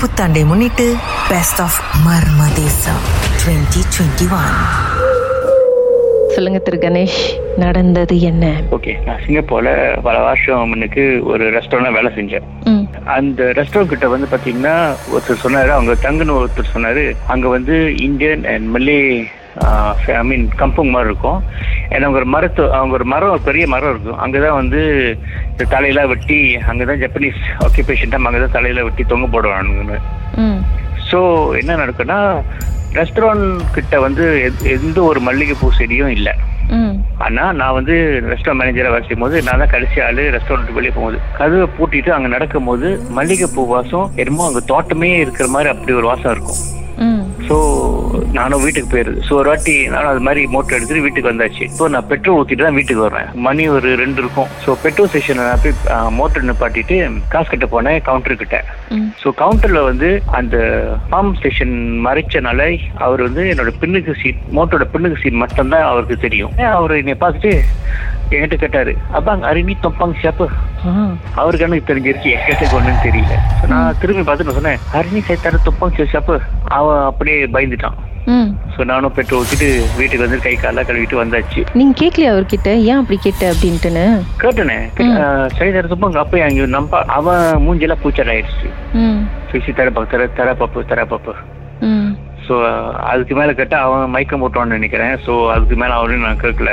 புத்தாண்டை முன்னிட்டு best of மர்ம தேசம் டுவெண்ட்டி டுவெண்ட்டி ஒன் சொல்லுங்க திரு கணேஷ் நடந்தது என்ன? ஓகே நான் சிங்கப்பூர்ல பல வருஷம் முன்னுக்கு ஒரு ரெஸ்டாரண்ட்ல வேலை செஞ்சேன். அந்த ரெஸ்டாரண்ட் கிட்ட வந்து பாத்தீங்கன்னா ஒருத்தர் சொன்னாரு அவங்க தங்குன்னு ஒருத்தர் சொன்னாரு. அங்க வந்து Indian and Malay I mean kampung மாதிரி இருக்கும். and அவங்க ஒரு மரத்து அவங்க ஒரு மரம் பெரிய மரம் இருக்கும். அங்கதான் வந்து இந்த தலையெல்லாம் வெட்டி அங்கதான் ஜப்பனீஸ் ஆக்கியபேஷன் டைம் அங்கதான் தலையெல்லாம் வெட்டி தொங்க போடுவானுங்கன்னு. ஸோ என்ன நடக்குன்னா ரெஸ்டாரண்ட் கிட்ட வந்து எந்த- ஒரு மல்லிகைப்பூ செடியும் இல்லை. ஆனா நான் வந்து ரெஸ்டாரண்ட் மேனேஜரா வேலை செய்யும் போது நான் தான் கடைசி ஆளு ரெஸ்டாரண்ட் வெளியே போகும்போது. கதவை பூட்டிட்டு அங்க நடக்கும் போது மல்லிகைப்பூ வாசம் என்னமோ அங்க தோட்டமே இருக்கிற மாதிரி அப்படி ஒரு வாசம் இருக்கும். ஸோ நானும் வீட்டுக்கு போயிருது. ஸோ ஒரு வாட்டி நானும் அது மாதிரி மோட்டர் எடுத்துட்டு வீட்டுக்கு வந்தாச்சு. இப்போ நான் பெட்ரோல் ஊற்றிட்டு தான் வீட்டுக்கு வரேன் மணி ஒரு ரெண்டு இருக்கும். ஸோ பெட்ரோல் ஸ்டேஷன் நான் போய் மோட்டர் நிப்பாட்டிட்டு காசு கட்ட போனேன் கவுண்டர் கிட்ட. ஸோ கவுண்டர்ல வந்து அந்த பம்ப் ஸ்டேஷன் மறைச்சனால அவர் வந்து என்னோட பின்னுக்கு சீட் மோட்டரோட பின்னுக்கு சீட் மட்டும்தான் அவருக்கு தெரியும். அவர் என்னை பார்த்துட்டு என்கிட்ட கேட்டாரு அப்பாங்க அருணி தொப்பாங்க சேப்பு அவருக்கு எனக்கு தெரிஞ்சிருச்சு என்கிட்ட ஒண்ணுன்னு தெரியல. நான் திரும்பி பார்த்துட்டு சொன்னேன் அருணி சேர்த்தாரு தொப்பாங்க சேப்பு? அவன் அப்படியே பயந்துட்டான். ஸோ நானும் பெட்ரோல் ஊற்றிட்டு வீட்டுக்கு வந்து கை காலெல்லாம் கழுவிட்டு வந்தாச்சு. நீங்க கேட்கலையா அவர்கிட்ட? ஏன் அப்படி கேட்ட அப்படின்ட்டுன்னு? கேட்டனே. சரி தர துப்பாங்க அப்போ அங்கே நம்ப அவன் மூஞ்செல்லாம் பூச்சல் ஆயிடுச்சு பேசி தர பாப்பு தர தர பாப்பு தர பாப்பு. ம். ஸோ அதுக்கு மேலே கேட்டால் அவன் மயக்கம் போட்டான்னு நினைக்கிறேன். ஸோ அதுக்கு மேலே அவரையும் நான் கேட்கல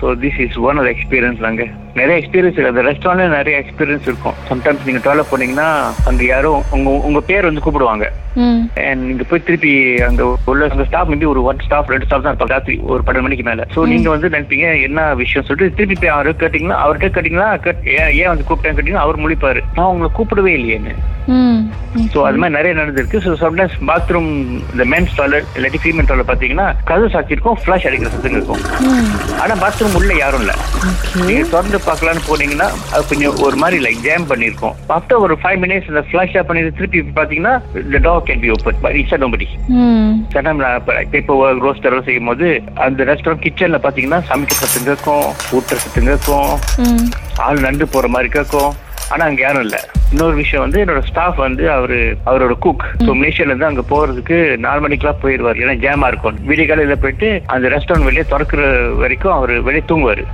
so this is one of experience நாங்கள் நிறைய எக்ஸ்பீரியன்ஸ் இருக்கு. அந்த ரெஸ்டாரண்ட்ல நிறைய எக்ஸ்பீரியன்ஸ் இருக்கும். சம்டைம்ஸ் நீங்கள் டாய்லெட் போனீங்கன்னா அங்கே யாரும் உங்க உங்க பேர் வந்து கூப்பிடுவாங்க. அண்ட் நீங்க போய் திருப்பி அங்க உள்ள அந்த ஸ்டாஃப் மேபி ஒரு ஒன் ஸ்டாஃப் ரெண்டு ஸ்டாஃப் தான் இருப்பாங்க. ராத்திரி ஒரு பன்னெண்டு மணிக்கு மேல. சோ நீங்க வந்து நினைப்பீங்க என்ன விஷயம் சொல்லிட்டு திருப்பி போய் அவரு கேட்டீங்கன்னா அவர்கிட்ட கேட்டீங்கன்னா கேட்- ஏன் வந்து கூப்பிட்டேன்னு கேட்டீங்கன்னா அவர் முழிப்பாரு. நான் உங்களை கூப்பிடவே இல்லையேன்னு. சோ அது மாதிரி நிறைய நடந்திருக்கு. ஸோ சம்டைம்ஸ் பாத்ரூம் இந்த மென்ஸ் டாய்லெட் இல்லாட்டி ஃபீமேல் டாய்லெட் பாத்தீங்கன்னா கதவு சாத்தி இருக்கும் ஃபிளாஷ் அடிக்கிற சத்தம் இருக்கும். ஆனா பாத்ரூம் உள்ள யாரும் இல்ல. ஓகே நீங்க திறந்து பார்க்கலாம்னு போனீங்கன்னா அது கொஞ்சம் ஒரு மாதிரி லைக் ஜாம் பண்ணிருக்கும். ஆஃப்டர் ஒரு ஃபைவ் மினிட்ஸ் இந்த ஃபிளாஷ் ஆஃப் பண்ணி திருப்பி பாத்தீங்கன்னா the door can be open but it's nobody hmm. சட்டம் இப்போ ரோஸ்டர் செய்யும் போது அந்த ரெஸ்டாரண்ட் கிச்சன்ல பாத்தீங்கன்னா சமைக்க சத்தம் கேட்கும் ஊட்டுற சத்தம் கேட்கும் ம். ஆள் நண்டு போற மாதிரி கேட்கும் ஆனா அங்க யாரும் இல்ல. இன்னொரு விஷயம் வந்து என்னோட ஸ்டாஃப் வந்து அவரு அவரோட குக் ஸோ மலேசியால இருந்து அங்க போறதுக்கு நாலு மணிக்கெல்லாம் போயிடுவார் ஏன்னா ஜாமா இருக்கும். விடிய காலையில போயிட்டு அந்த ரெஸ்டாரண்ட் வெளியே திறக்கிற வரைக்கும் அவர் வெளியே தூங்குவாரு.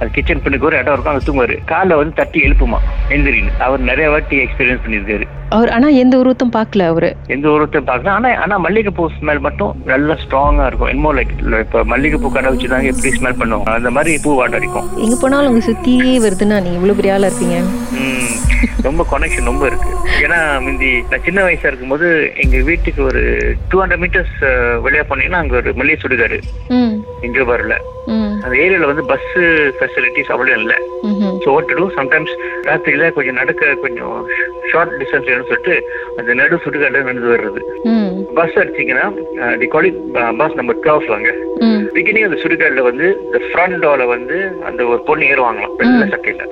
அது கிச்சன் பின்னுக்கு ஒரு இடம் இருக்கும் அங்க தூங்குவாரு. காலைல வந்து தட்டி எழுப்புமா எந்திரின்னு. அவர் நிறைய வாட்டி எக்ஸ்பீரியன்ஸ் பண்ணியிருக்காரு. அவர் ஆனா எந்த உருவத்தும் பார்க்கல அவரு. எந்த ஒருத்தர் பார்க்கலாம் ஆனா ஆனா மல்லிகைப்பூ ஸ்மெல் மட்டும் நல்லா ஸ்ட்ராங்கா இருக்கும். என்னமோ லைக் இப்ப மல்லிகைப்பூ கடை வச்சுதாங்க எப்படி ஸ்மெல் பண்ணுவோம் அந்த மாதிரி பூ வாட அடிக்கும். எங்க போனாலும் உங்க சுத்தியே வருதுன்னா நீங்க இவ்வளவு பெரிய ஆளா இருப்பீங்க. ரொம்ப கனெக்ஷன் ரொம்ப இருக்கு. ஏன்னா முந்தி நான் சின்ன வயசா இருக்கும்போது எங்க வீட்டுக்கு ஒரு டூ ஹண்ட்ரட் மீட்டர்ஸ் வெளியே போனீங்கன்னா அங்க ஒரு மல்லிகை சுடுகாடு ம். அந்த ஏரியால வந்து பஸ் ஃபெசிலிட்டிஸ் அவ்வளோ இல்லை. ஸோ வாட் டு சம்டைம்ஸ் ராத்திரியில கொஞ்சம் நடக்க கொஞ்சம் ஷார்ட் டிஸ்டன்ஸ் வேணும்னு சொல்லிட்டு அந்த நடு சுடுகாடு நடந்து வர்றது. பஸ் அடிச்சீங்கன்னா தி காலி பஸ் நம்பர் டுவெல் வாங்க. பிகினிங் அந்த சுடுகாடுல வந்து இந்த ஃப்ரண்ட் டோர்ல வந்து அந்த ஒரு பொண்ணு ஏறுவாங்களாம் வெள்ளை சட்டையில.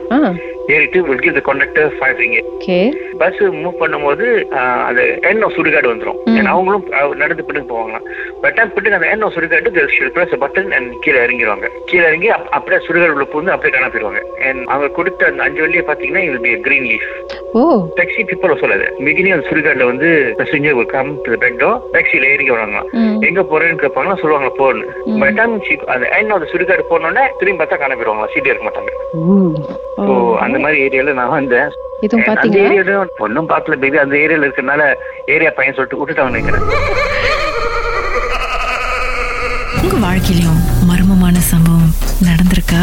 ஏறிட்டு give the conductor five bus move பண்ணும்போது அந்த ஆஃப் சுடுகாடு வந்துரும். ம். ஏன்னா அவங்களும் நடந்து பின்னுக்கு போவாங்களாம். பட் பின்னுக்கு அந்த எண்ட் ஆஃப் சுடுகாடு பிரஸ் பட்டன் அண்ட் கீழே இறங்கிடுவாங்க கீழே இறங்கி அப்- அப்படியே சுடுகாடு உள்ள பூந்து அப்படியே காண போயிருவாங்க. அண்ட் அவங்க கொடுத்த அந்த அஞ்சு வழியை பாத்தீங்கன்னா இது be green leaf oh. Taxi people சொல்லாது பிகினிங் அந்த சுடுகாடுல வந்து passenger will come to the back door டாக்ஸில ஏறி வராங்களாம் எங்க போறேன்னு கேட்பாங்களா சொல்லுவாங்க போன்னு. டைம் அந்த எண்ட் ஆஃப் சுடுகாடு போனோடனே திரும்பி பார்த்தா காண போயிருவாங்க சீட்டே இருக்க மாட்டாங்க ஸோ அந்த மாதிரி ஏரியால நான் வந்தேன். இதுவும் ஏரியால ஒன்னும் பார்க்கல பேபி அந்த ஏரியால இருக்கறனால ஏரியா பையன் சொல்லிட்டு விட்டுட்டாங்க நினைக்கிறேன். உங்க வாழ்க்கையிலும் மர்மமான சம்பவம் நடந்திருக்கா?